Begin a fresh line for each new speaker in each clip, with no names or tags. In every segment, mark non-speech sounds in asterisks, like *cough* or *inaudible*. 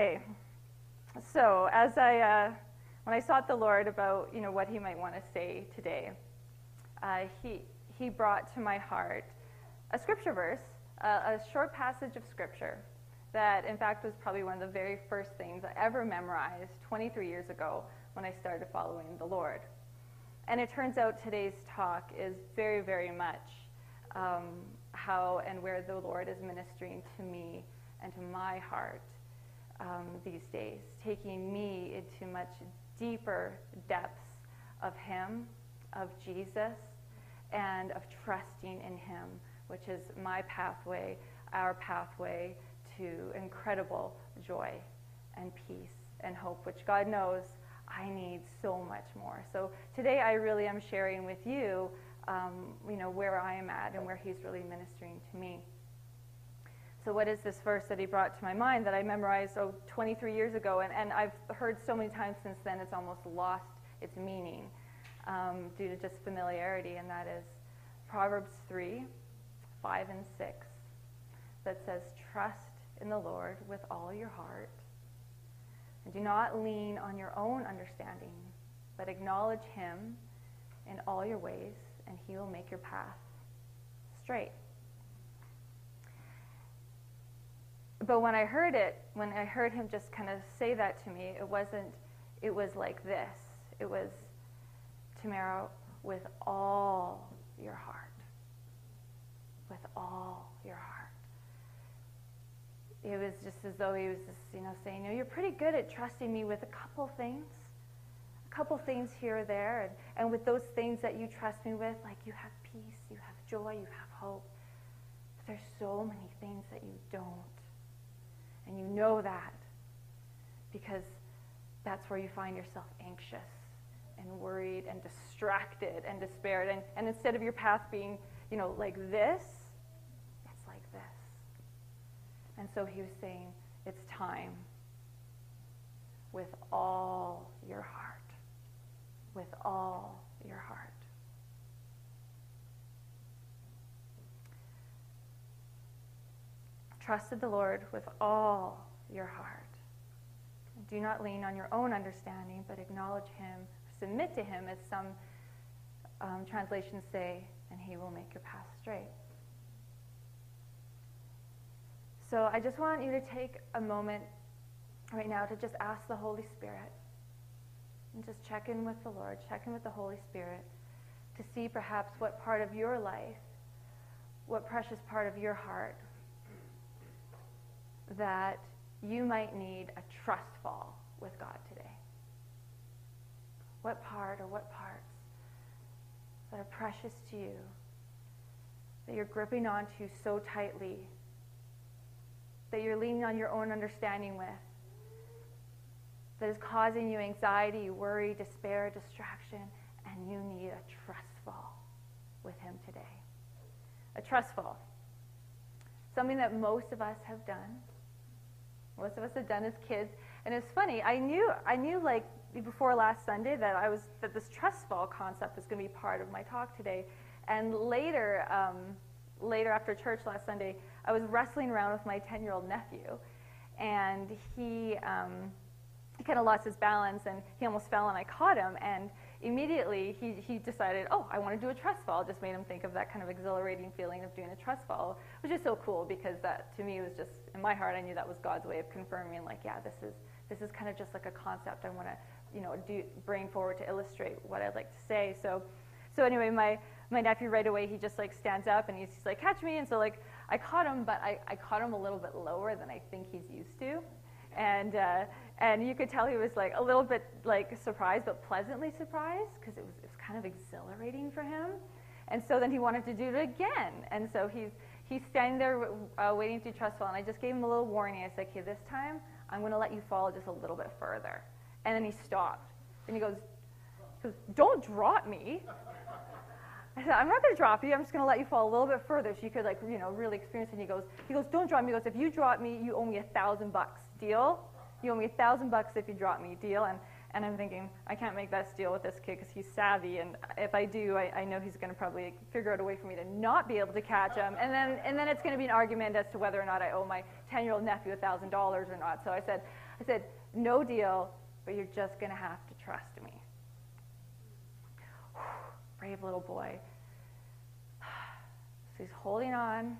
Okay, so as I, uh, when I sought the Lord about, you know, what He might want to say today, uh, He He brought to my heart a scripture verse, uh, a short passage of scripture that, in fact, was probably one of the very first things I ever memorized 23 years ago when I started following the Lord. And it turns out today's talk is very, very much um, how and where the Lord is ministering to me and to my heart um, these days, taking me into much deeper depths of Him, of Jesus, and of trusting in Him, which is my pathway, our pathway to incredible joy and peace and hope, which God knows I need so much more. So today I really am sharing with you, um, you know, where I am at and where He's really ministering to me. So, what is this verse that he brought to my mind that I memorized oh, 23 years ago? And, and I've heard so many times since then it's almost lost its meaning um, due to just familiarity, and that is Proverbs 3 5 and 6 that says, Trust in the Lord with all your heart, and do not lean on your own understanding, but acknowledge him in all your ways, and he will make your path straight. But when I heard it, when I heard him just kind of say that to me, it wasn't, it was like this. It was, Tamara, with all your heart. With all your heart. It was just as though he was just, you know, saying, you know, you're pretty good at trusting me with a couple things. A couple things here or there. And, and with those things that you trust me with, like you have peace, you have joy, you have hope. But there's so many things that you don't. And you know that because that's where you find yourself anxious and worried and distracted and despaired. And, and instead of your path being, you know, like this, it's like this. And so he was saying, it's time with all your heart. With all your heart. Trusted the Lord with all your heart. Do not lean on your own understanding, but acknowledge Him, submit to Him, as some um, translations say, and He will make your path straight. So I just want you to take a moment right now to just ask the Holy Spirit and just check in with the Lord, check in with the Holy Spirit to see perhaps what part of your life, what precious part of your heart that you might need a trust fall with God today? What part or what parts that are precious to you that you're gripping onto so tightly that you're leaning on your own understanding with that is causing you anxiety, worry, despair, distraction, and you need a trust fall with Him today. A trust fall. Something that most of us have done most of us have done as kids. And it's funny, I knew, I knew like before last Sunday that I was that this trust fall concept was going to be part of my talk today. And later, um, later after church last Sunday, I was wrestling around with my 10-year-old nephew, and he um, he kind of lost his balance and he almost fell, and I caught him and immediately he, he decided, oh, I want to do a trust fall. Just made him think of that kind of exhilarating feeling of doing a trust fall, which is so cool because that to me was just in my heart I knew that was God's way of confirming like, yeah, this is this is kind of just like a concept I want to you know do bring forward to illustrate what I'd like to say. So so anyway, my my nephew right away he just like stands up and he's, he's like catch me and so like I caught him, but I, I caught him a little bit lower than I think he's used to, and. Uh, and you could tell he was like a little bit like surprised, but pleasantly surprised because it was, it was kind of exhilarating for him. And so then he wanted to do it again. And so he's, he's standing there uh, waiting to trust fall. And I just gave him a little warning. I said, okay, this time I'm going to let you fall just a little bit further. And then he stopped. And he goes, he goes don't drop me. *laughs* I said, I'm not going to drop you. I'm just going to let you fall a little bit further so you could, like, you know, really experience it. And he goes, he goes, don't drop me. He goes, if you drop me, you owe me a thousand bucks. Deal? You owe me a thousand bucks if you drop me. Deal? And and I'm thinking, I can't make that deal with this kid because he's savvy, and if I do, I, I know he's going to probably figure out a way for me to not be able to catch him, and then and then it's going to be an argument as to whether or not I owe my 10-year-old nephew $1,000 or not. So I said, I said, no deal, but you're just going to have to trust me. *sighs* Brave little boy. *sighs* So he's holding on,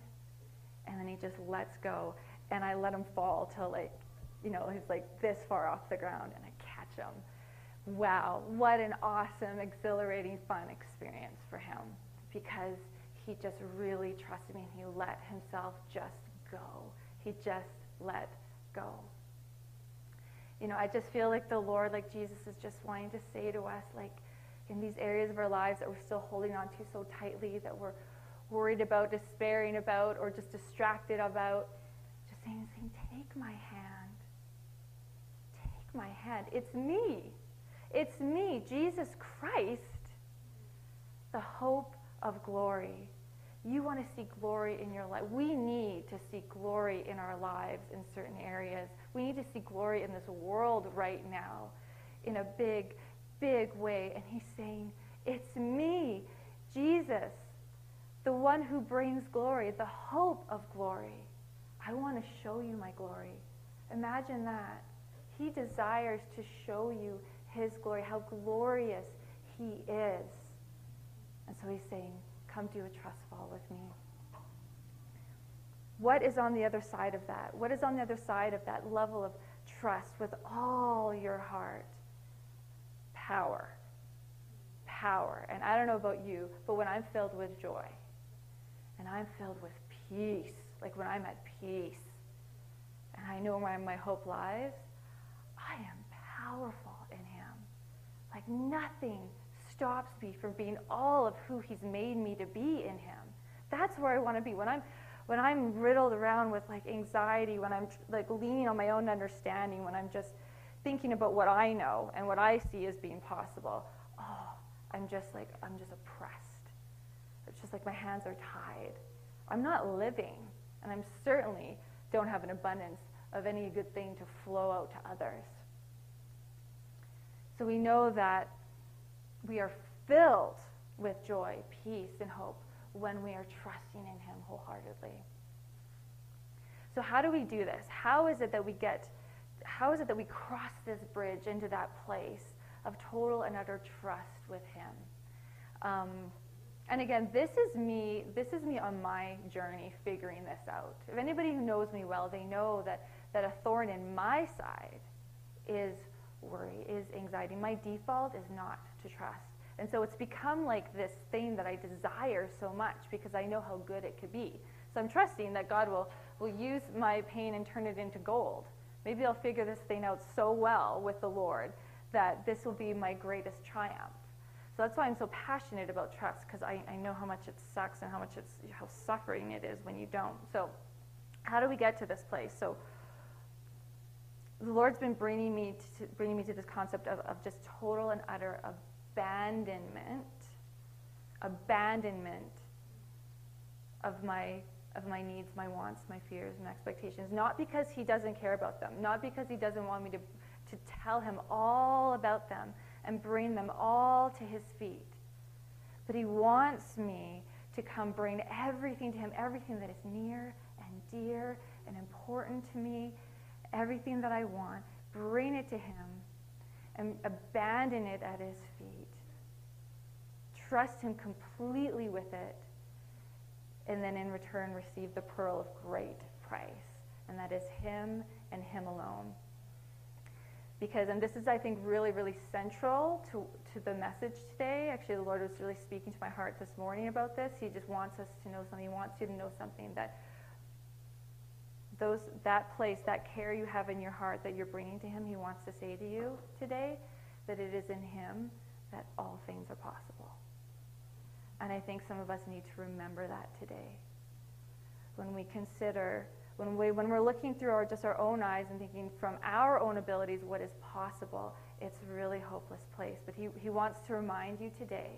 and then he just lets go. And I let him fall till like, you know, he's like this far off the ground, and I catch him. Wow, what an awesome, exhilarating, fun experience for him because he just really trusted me and he let himself just go. He just let go. You know, I just feel like the Lord, like Jesus is just wanting to say to us, like in these areas of our lives that we're still holding on to so tightly, that we're worried about, despairing about, or just distracted about. Just saying, saying, take my hand. My head. It's me. It's me, Jesus Christ, the hope of glory. You want to see glory in your life. We need to see glory in our lives in certain areas. We need to see glory in this world right now in a big, big way. And he's saying, It's me, Jesus the one who brings glory, the hope of glory. I want to show you my glory. Imagine that. He desires to show you his glory, how glorious he is. And so he's saying, Come do a trust fall with me. What is on the other side of that? What is on the other side of that level of trust with all your heart? Power. Power. And I don't know about you, but when I'm filled with joy, and I'm filled with peace. Like when I'm at peace and I know where my hope lies, I am powerful in Him. Like nothing stops me from being all of who He's made me to be in Him. That's where I want to be. When I'm when I'm riddled around with like anxiety, when I'm like leaning on my own understanding, when I'm just thinking about what I know and what I see as being possible, oh, I'm just like I'm just oppressed. It's just like my hands are tied. I'm not living, and I'm certainly don't have an abundance of any good thing to flow out to others. So we know that we are filled with joy, peace, and hope when we are trusting in Him wholeheartedly. So, how do we do this? How is it that we get, how is it that we cross this bridge into that place of total and utter trust with Him? Um, and again, this is me, this is me on my journey figuring this out. If anybody who knows me well, they know that, that a thorn in my side is worry, is anxiety. My default is not to trust. And so it's become like this thing that I desire so much because I know how good it could be. So I'm trusting that God will, will use my pain and turn it into gold. Maybe I'll figure this thing out so well with the Lord that this will be my greatest triumph. So that's why I'm so passionate about trust because I, I know how much it sucks and how much it's how suffering it is when you don't. So how do we get to this place? So the Lord's been bringing me to bringing me to this concept of, of just total and utter abandonment, abandonment of my of my needs, my wants, my fears, and expectations. Not because He doesn't care about them, not because He doesn't want me to to tell Him all about them and bring them all to his feet. But he wants me to come bring everything to him, everything that is near and dear and important to me, everything that I want, bring it to him and abandon it at his feet. Trust him completely with it, and then in return receive the pearl of great price, and that is him and him alone because, and this is, I think, really, really central to, to the message today. Actually, the Lord was really speaking to my heart this morning about this. He just wants us to know something. He wants you to know something that those, that place, that care you have in your heart that you're bringing to Him, He wants to say to you today that it is in Him that all things are possible. And I think some of us need to remember that today. When we consider when, we, when we're looking through our, just our own eyes and thinking from our own abilities what is possible, it's a really hopeless place. But he, he wants to remind you today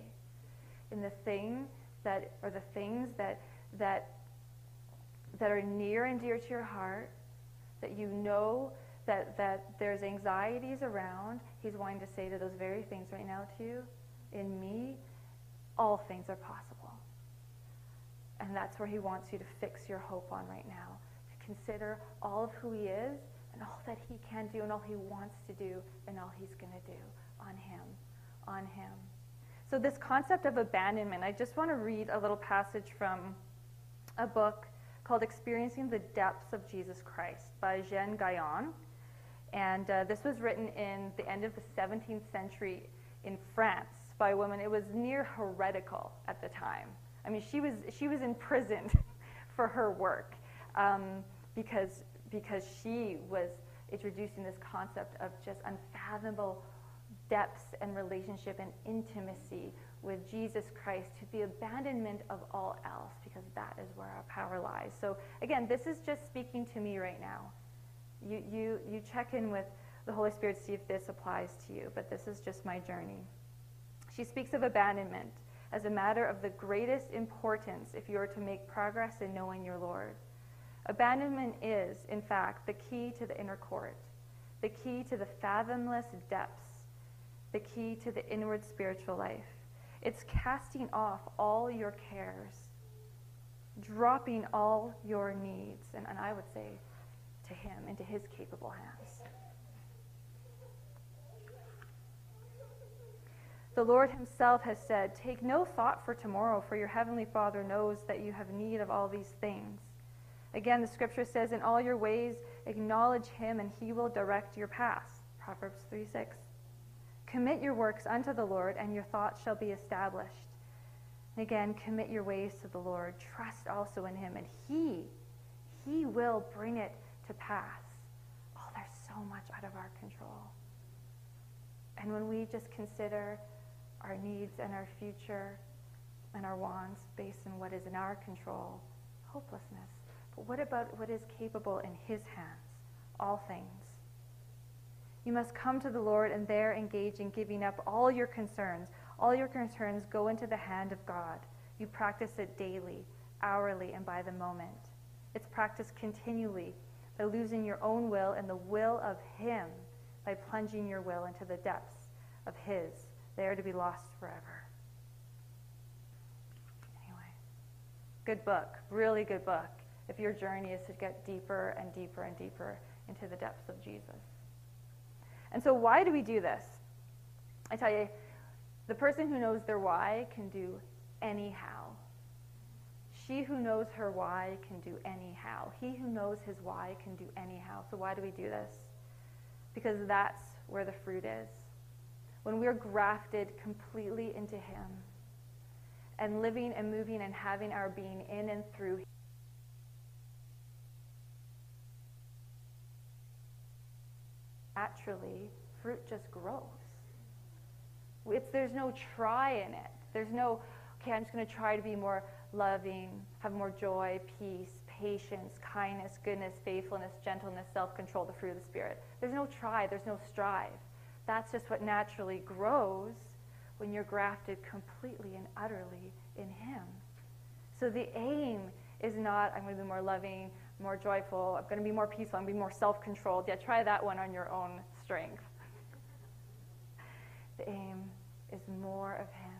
in the thing that, or the things that, that, that are near and dear to your heart, that you know that, that there's anxieties around, he's wanting to say to those very things right now to you, in me, all things are possible. And that's where he wants you to fix your hope on right now to consider all of who he is and all that he can do and all he wants to do and all he's going to do on him, on him. So this concept of abandonment, I just want to read a little passage from a book called Experiencing the Depths of Jesus Christ by Jean Guyon. And uh, this was written in the end of the 17th century in France by a woman. It was near heretical at the time. I mean, she was, she was imprisoned *laughs* for her work um, because, because she was introducing this concept of just unfathomable depths and relationship and intimacy with Jesus Christ to the abandonment of all else because that is where our power lies. So again, this is just speaking to me right now. You, you, you check in with the Holy Spirit to see if this applies to you, but this is just my journey. She speaks of abandonment as a matter of the greatest importance if you are to make progress in knowing your Lord. Abandonment is, in fact, the key to the inner court, the key to the fathomless depths, the key to the inward spiritual life. It's casting off all your cares, dropping all your needs, and, and I would say to Him, into His capable hands. The Lord Himself has said, Take no thought for tomorrow, for your heavenly Father knows that you have need of all these things. Again, the scripture says, In all your ways, acknowledge Him, and He will direct your paths. Proverbs 3 6. Commit your works unto the Lord, and your thoughts shall be established. Again, commit your ways to the Lord. Trust also in Him, and He, He will bring it to pass. Oh, there's so much out of our control. And when we just consider our needs and our future and our wants based on what is in our control, hopelessness. But what about what is capable in His hands? All things. You must come to the Lord and there engage in giving up all your concerns. All your concerns go into the hand of God. You practice it daily, hourly, and by the moment. It's practiced continually by losing your own will and the will of Him, by plunging your will into the depths of His, there to be lost forever. Anyway, good book, really good book, if your journey is to get deeper and deeper and deeper into the depths of Jesus. And so, why do we do this? I tell you, the person who knows their why can do anyhow. She who knows her why can do anyhow. He who knows his why can do anyhow. So, why do we do this? Because that's where the fruit is. When we're grafted completely into Him and living and moving and having our being in and through Him. naturally, fruit just grows. It's, there's no try in it. There's no, okay, I'm just going to try to be more loving, have more joy, peace, patience, kindness, goodness, faithfulness, gentleness, self control, the fruit of the Spirit. There's no try, there's no strive. That's just what naturally grows when you're grafted completely and utterly in Him. So the aim is not, I'm going to be more loving, more joyful, I'm going to be more peaceful, I'm going to be more self controlled. Yeah, try that one on your own strength. Aim is more of Him,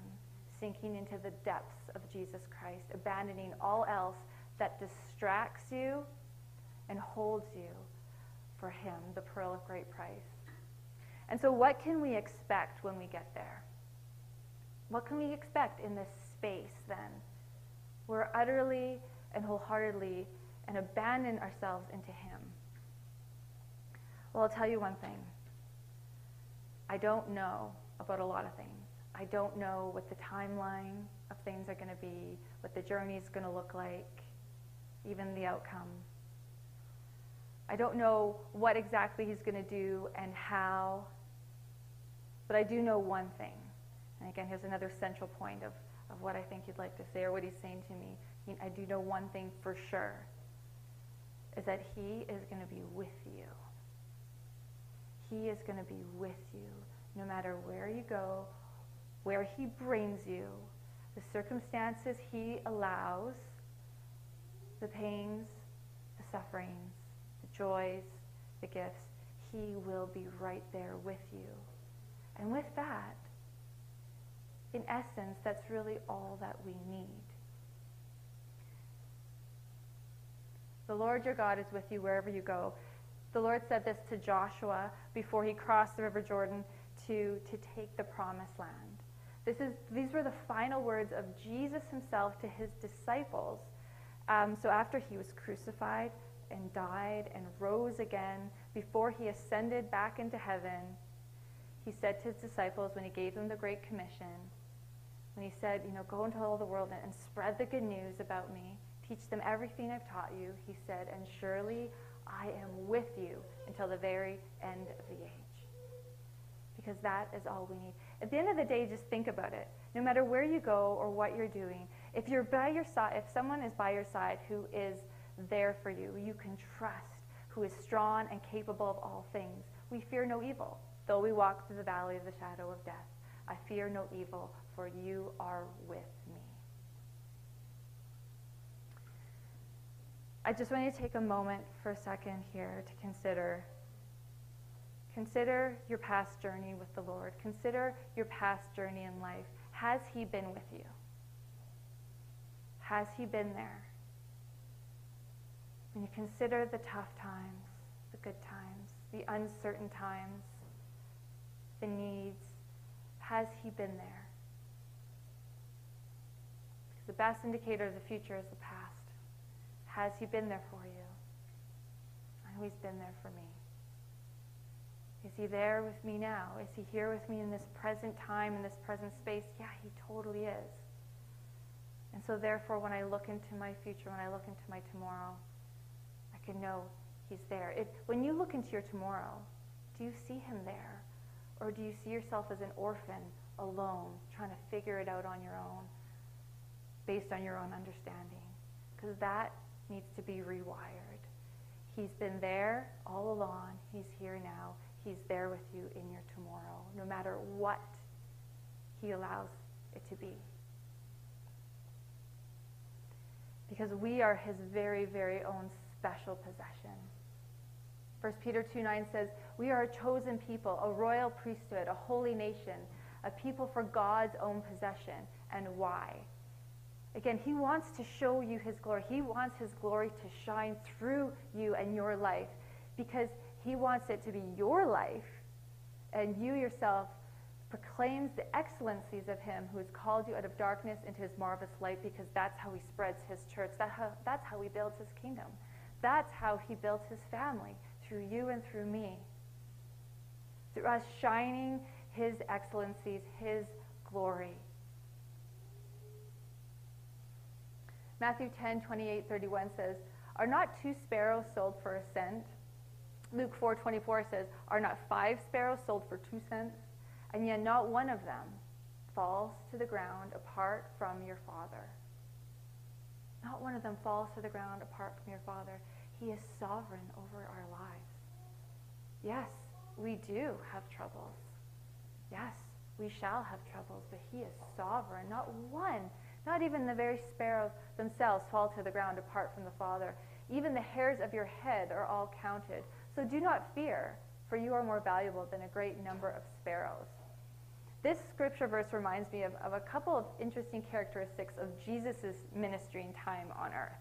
sinking into the depths of Jesus Christ, abandoning all else that distracts you and holds you for Him, the pearl of great price. And so, what can we expect when we get there? What can we expect in this space then? We're utterly and wholeheartedly and abandon ourselves into Him. Well, I'll tell you one thing. I don't know about a lot of things. I don't know what the timeline of things are going to be, what the journey is going to look like, even the outcome. I don't know what exactly he's going to do and how, but I do know one thing. And again, here's another central point of, of what I think he'd like to say or what he's saying to me. I do know one thing for sure is that he is going to be with you. He is going to be with you no matter where you go, where he brings you, the circumstances he allows, the pains, the sufferings, the joys, the gifts. He will be right there with you. And with that, in essence, that's really all that we need. The Lord your God is with you wherever you go. The Lord said this to Joshua before he crossed the River Jordan to, to take the promised land. This is, these were the final words of Jesus himself to his disciples. Um, so after he was crucified and died and rose again, before he ascended back into heaven, he said to his disciples when he gave them the Great Commission, when he said, you know, go into all the world and, spread the good news about me, teach them everything I've taught you, he said, and surely I am with you until the very end of the age. Because that is all we need. At the end of the day, just think about it. No matter where you go or what you're doing, if you're by your side, if someone is by your side who is there for you, you can trust, who is strong and capable of all things, we fear no evil. Though we walk through the valley of the shadow of death, I fear no evil, for you are with me. I just want you to take a moment for a second here to consider. Consider your past journey with the Lord. Consider your past journey in life. Has He been with you? Has He been there? When you consider the tough times, the good times, the uncertain times, the needs, has He been there? Because the best indicator of the future is the past. Has He been there for you? I know He's been there for me. Is He there with me now? Is He here with me in this present time, in this present space? Yeah, He totally is. And so, therefore, when I look into my future, when I look into my tomorrow, I can know He's there. It, when you look into your tomorrow, do you see Him there? Or do you see yourself as an orphan, alone, trying to figure it out on your own, based on your own understanding? Because that needs to be rewired. He's been there all along. He's here now. He's there with you in your tomorrow, no matter what He allows it to be. Because we are His very, very own special possession. 1 Peter 2 9 says, We are a chosen people, a royal priesthood, a holy nation, a people for God's own possession. And why? Again, he wants to show you his glory. He wants his glory to shine through you and your life because he wants it to be your life and you yourself proclaims the excellencies of him who has called you out of darkness into his marvelous light because that's how he spreads his church. That how, that's how he builds his kingdom. That's how he builds his family, through you and through me. Through us shining his excellencies, his glory. Matthew 10, 28, 31 says, Are not two sparrows sold for a cent? Luke 4, 24 says, Are not five sparrows sold for two cents? And yet not one of them falls to the ground apart from your Father. Not one of them falls to the ground apart from your Father. He is sovereign over our lives. Yes, we do have troubles. Yes, we shall have troubles, but He is sovereign. Not one not even the very sparrows themselves fall to the ground apart from the Father. Even the hairs of your head are all counted. So do not fear, for you are more valuable than a great number of sparrows. This scripture verse reminds me of, of a couple of interesting characteristics of Jesus' ministry and time on earth.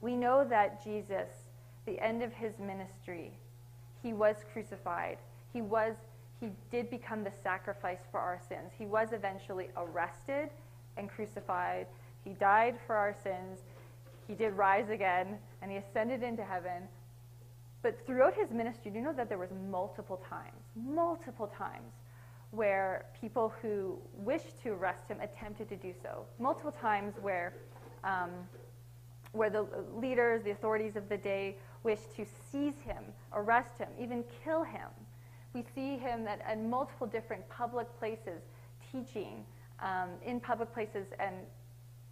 We know that Jesus, the end of his ministry, he was crucified. He was he did become the sacrifice for our sins. He was eventually arrested and crucified. He died for our sins. He did rise again, and he ascended into heaven. But throughout his ministry, do you know that there was multiple times, multiple times, where people who wished to arrest him attempted to do so. Multiple times where, um, where the leaders, the authorities of the day, wished to seize him, arrest him, even kill him. We see him at, at multiple different public places teaching, um, in public places, and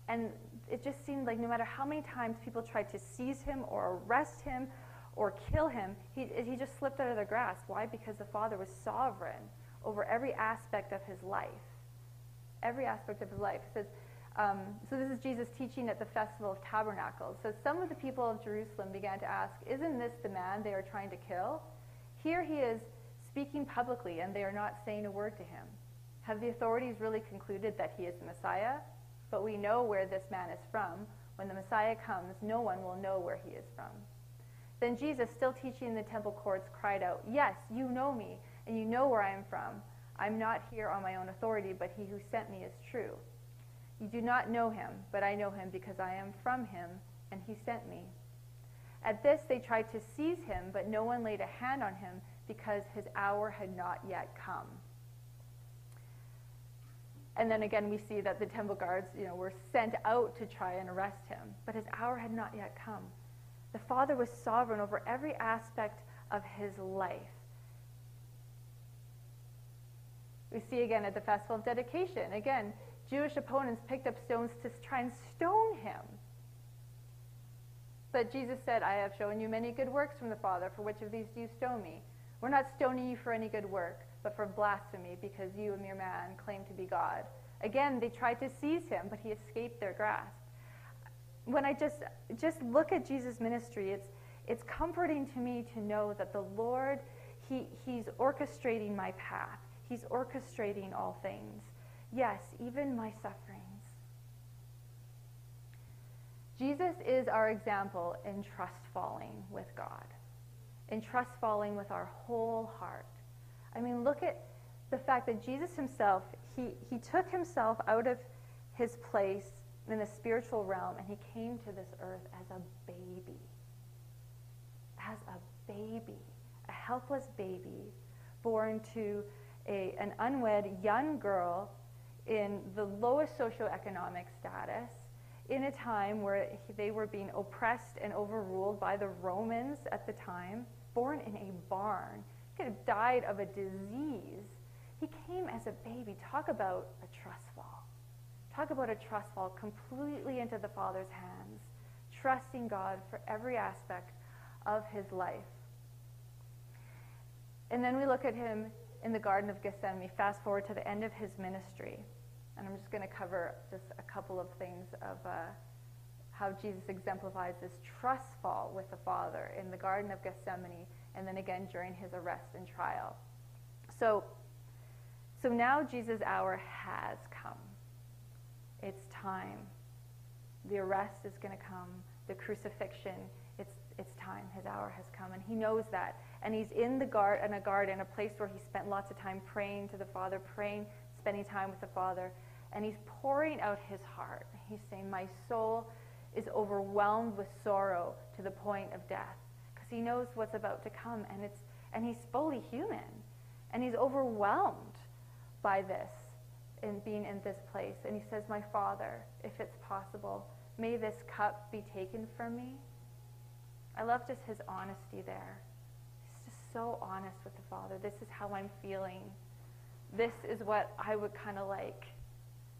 and it just seemed like no matter how many times people tried to seize him or arrest him or kill him, he, he just slipped out of their grasp. Why? Because the Father was sovereign over every aspect of his life. Every aspect of his life. It says, um, so this is Jesus teaching at the Festival of Tabernacles. So some of the people of Jerusalem began to ask, Isn't this the man they are trying to kill? Here he is speaking publicly, and they are not saying a word to him. Have the authorities really concluded that he is the Messiah? But we know where this man is from. When the Messiah comes, no one will know where he is from. Then Jesus, still teaching in the temple courts, cried out, Yes, you know me, and you know where I am from. I'm not here on my own authority, but he who sent me is true. You do not know him, but I know him because I am from him, and he sent me. At this they tried to seize him, but no one laid a hand on him because his hour had not yet come. And then again, we see that the temple guards, you know, were sent out to try and arrest him, but his hour had not yet come. The Father was sovereign over every aspect of his life. We see again at the Festival of Dedication, again, Jewish opponents picked up stones to try and stone him. But Jesus said, I have shown you many good works from the Father. For which of these do you stone me? We're not stoning you for any good work, but for blasphemy, because you, a mere man, claim to be God. Again, they tried to seize him, but he escaped their grasp. When I just, just look at Jesus' ministry, it's, it's comforting to me to know that the Lord, he, He's orchestrating my path. He's orchestrating all things. Yes, even my sufferings. Jesus is our example in trust falling with God, in trust falling with our whole heart. I mean, look at the fact that Jesus himself, he, he took himself out of his place in the spiritual realm and he came to this earth as a baby. As a baby, a helpless baby born to a, an unwed young girl in the lowest socioeconomic status in a time where they were being oppressed and overruled by the Romans at the time, born in a barn, could have died of a disease. He came as a baby. Talk about a trust fall. Talk about a trust fall completely into the Father's hands, trusting God for every aspect of his life. And then we look at him in the Garden of Gethsemane, fast forward to the end of his ministry. And I'm just going to cover just a couple of things of uh, how Jesus exemplifies this trust fall with the Father in the Garden of Gethsemane and then again during his arrest and trial. So, so now Jesus' hour has. It's time. The arrest is going to come. The crucifixion, it's, it's time. His hour has come. And he knows that. And he's in the guard, in a garden, a place where he spent lots of time praying to the Father, praying, spending time with the Father and he's pouring out his heart. He's saying, My soul is overwhelmed with sorrow to the point of death because he knows what's about to come and it's and he's fully human and he's overwhelmed by this in being in this place and he says my father if it's possible may this cup be taken from me i love just his honesty there he's just so honest with the father this is how i'm feeling this is what i would kind of like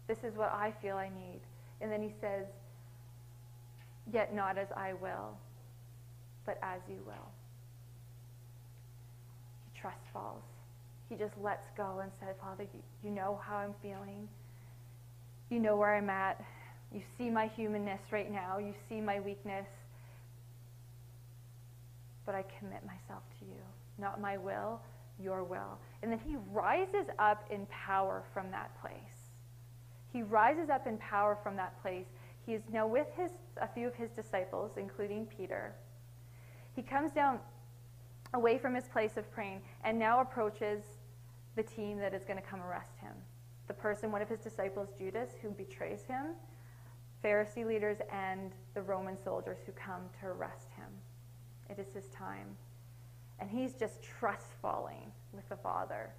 this is what I feel I need. And then he says, Yet not as I will, but as you will. He trust falls. He just lets go and says, Father, you, you know how I'm feeling. You know where I'm at. You see my humanness right now. You see my weakness. But I commit myself to you. Not my will, your will. And then he rises up in power from that place. He rises up in power from that place. He is now with his, a few of his disciples, including Peter. He comes down away from his place of praying and now approaches the team that is going to come arrest him. The person, one of his disciples, Judas, who betrays him, Pharisee leaders, and the Roman soldiers who come to arrest him. It is his time. And he's just trust falling with the Father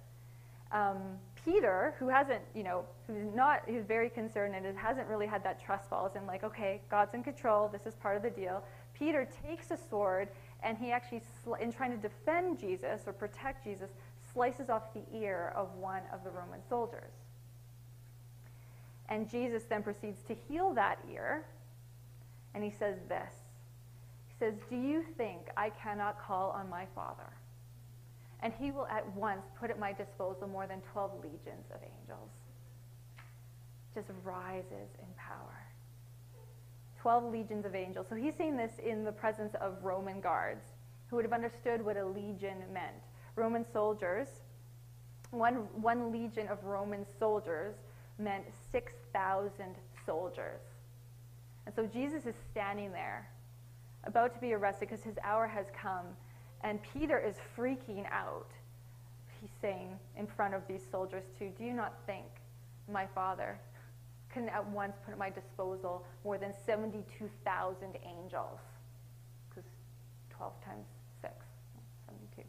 um, Peter, who hasn't, you know, who's not, who's very concerned and hasn't really had that trust falls in like, okay, God's in control, this is part of the deal. Peter takes a sword and he actually, in trying to defend Jesus or protect Jesus, slices off the ear of one of the Roman soldiers. And Jesus then proceeds to heal that ear, and he says this. He says, Do you think I cannot call on my Father? and he will at once put at my disposal more than 12 legions of angels. Just rises in power. 12 legions of angels. So he's saying this in the presence of Roman guards who would have understood what a legion meant. Roman soldiers, one, one legion of Roman soldiers meant 6,000 soldiers. And so Jesus is standing there about to be arrested because his hour has come. And Peter is freaking out. He's saying in front of these soldiers, too, Do you not think my father can at once put at my disposal more than 72,000 angels? Because 12 times 6, 72.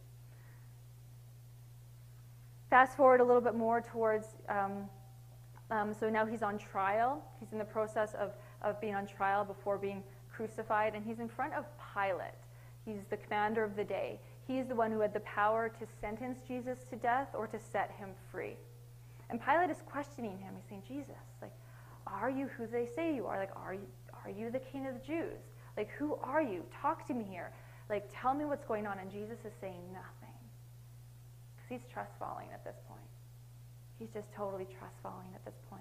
Fast forward a little bit more towards, um, um, so now he's on trial. He's in the process of, of being on trial before being crucified, and he's in front of Pilate. He's the commander of the day. He's the one who had the power to sentence Jesus to death or to set him free. And Pilate is questioning him. He's saying, Jesus, like, are you who they say you are? Like, are you, are you the king of the Jews? Like, who are you? Talk to me here. Like, tell me what's going on. And Jesus is saying nothing. He's trust falling at this point. He's just totally trust falling at this point.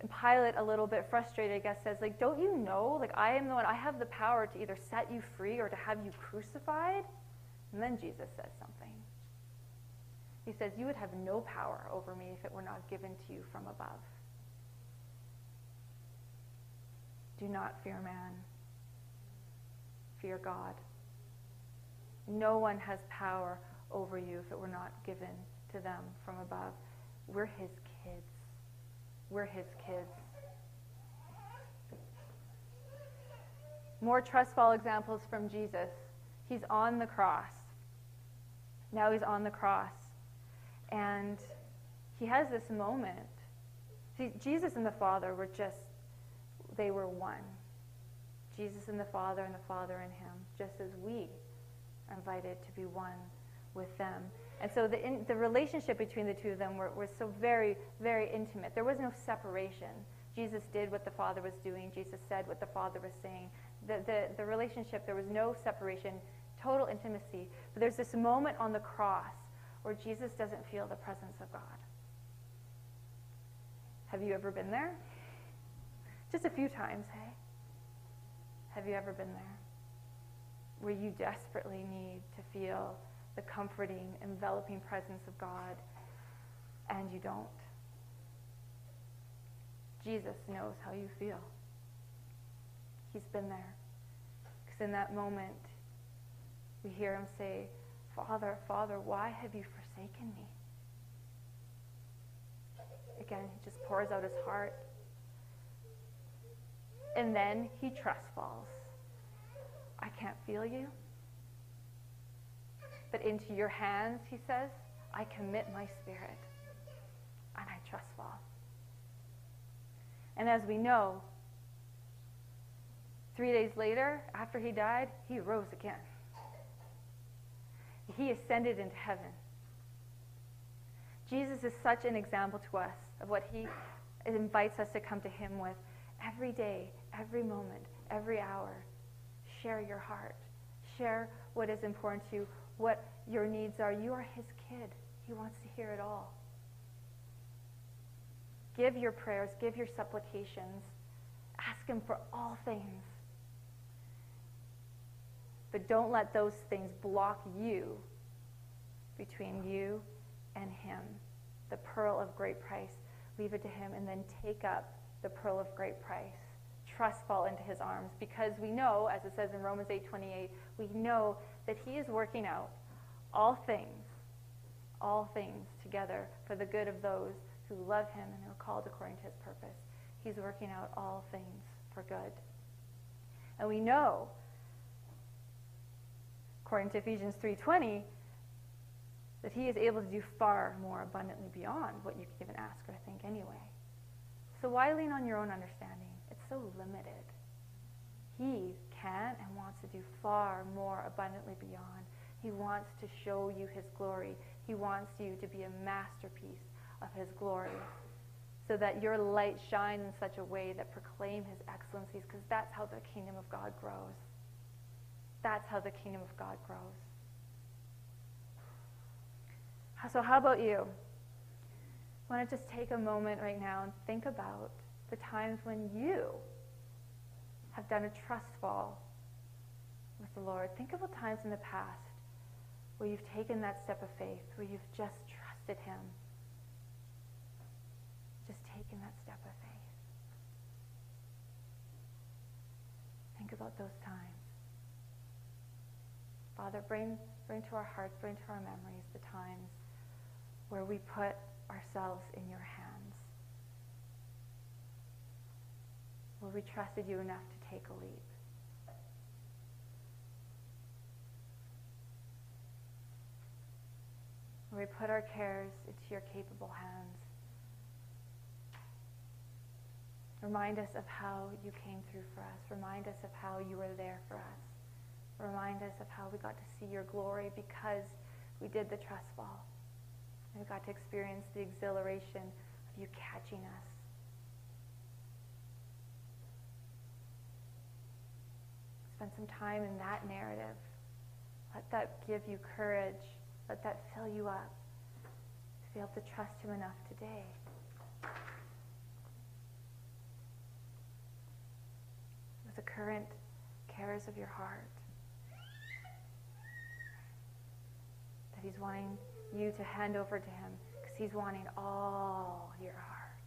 And Pilate, a little bit frustrated, I guess, says, like, don't you know? Like, I am the one, I have the power to either set you free or to have you crucified. And then Jesus says something. He says, You would have no power over me if it were not given to you from above. Do not fear man, fear God. No one has power over you if it were not given to them from above. We're his kids. We're his kids. More trustful examples from Jesus. He's on the cross. Now he's on the cross. And he has this moment. See, Jesus and the Father were just, they were one. Jesus and the Father and the Father and him, just as we are invited to be one with them. And so the, in, the relationship between the two of them were, was so very, very intimate. There was no separation. Jesus did what the Father was doing. Jesus said what the Father was saying. The, the, the relationship, there was no separation, total intimacy. But there's this moment on the cross where Jesus doesn't feel the presence of God. Have you ever been there? Just a few times, hey? Have you ever been there? Where you desperately need to feel the comforting, enveloping presence of God, and you don't. Jesus knows how you feel. He's been there. Because in that moment, we hear him say, Father, Father, why have you forsaken me? Again, he just pours out his heart. And then he trust falls. I can't feel you. But into your hands, he says, I commit my spirit. And I trust fall. And as we know, three days later, after he died, he rose again. He ascended into heaven. Jesus is such an example to us of what he invites us to come to him with every day, every moment, every hour. Share your heart. Share what is important to you what your needs are. You are his kid. He wants to hear it all. Give your prayers, give your supplications. Ask him for all things. But don't let those things block you between you and him. The pearl of great price. Leave it to him and then take up the pearl of great price. Trust fall into his arms because we know, as it says in Romans 8:28, we know that he is working out all things, all things together for the good of those who love him and who are called according to his purpose. He's working out all things for good. And we know, according to Ephesians 3:20, that he is able to do far more abundantly beyond what you could even ask or think anyway. So why lean on your own understanding? It's so limited. He can and wants to do far more abundantly beyond. He wants to show you his glory. He wants you to be a masterpiece of his glory so that your light shine in such a way that proclaim his excellencies because that's how the kingdom of God grows. That's how the kingdom of God grows. So how about you? I want to just take a moment right now and think about the times when you have done a trust fall with the Lord. Think of the times in the past where you've taken that step of faith, where you've just trusted Him. Just taken that step of faith. Think about those times. Father, bring, bring to our hearts, bring to our memories the times where we put ourselves in your hands. Where we trusted you enough take a leap. We put our cares into your capable hands. Remind us of how you came through for us. Remind us of how you were there for us. Remind us of how we got to see your glory because we did the trust fall. And we got to experience the exhilaration of you catching us. Spend some time in that narrative. Let that give you courage. Let that fill you up to be able to trust him enough today. With the current cares of your heart. That he's wanting you to hand over to him because he's wanting all your heart.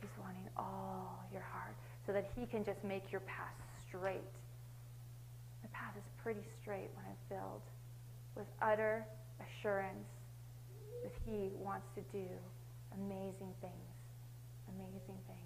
He's wanting all your heart so that he can just make your path straight. Path is pretty straight when I'm filled with utter assurance that he wants to do amazing things. Amazing things.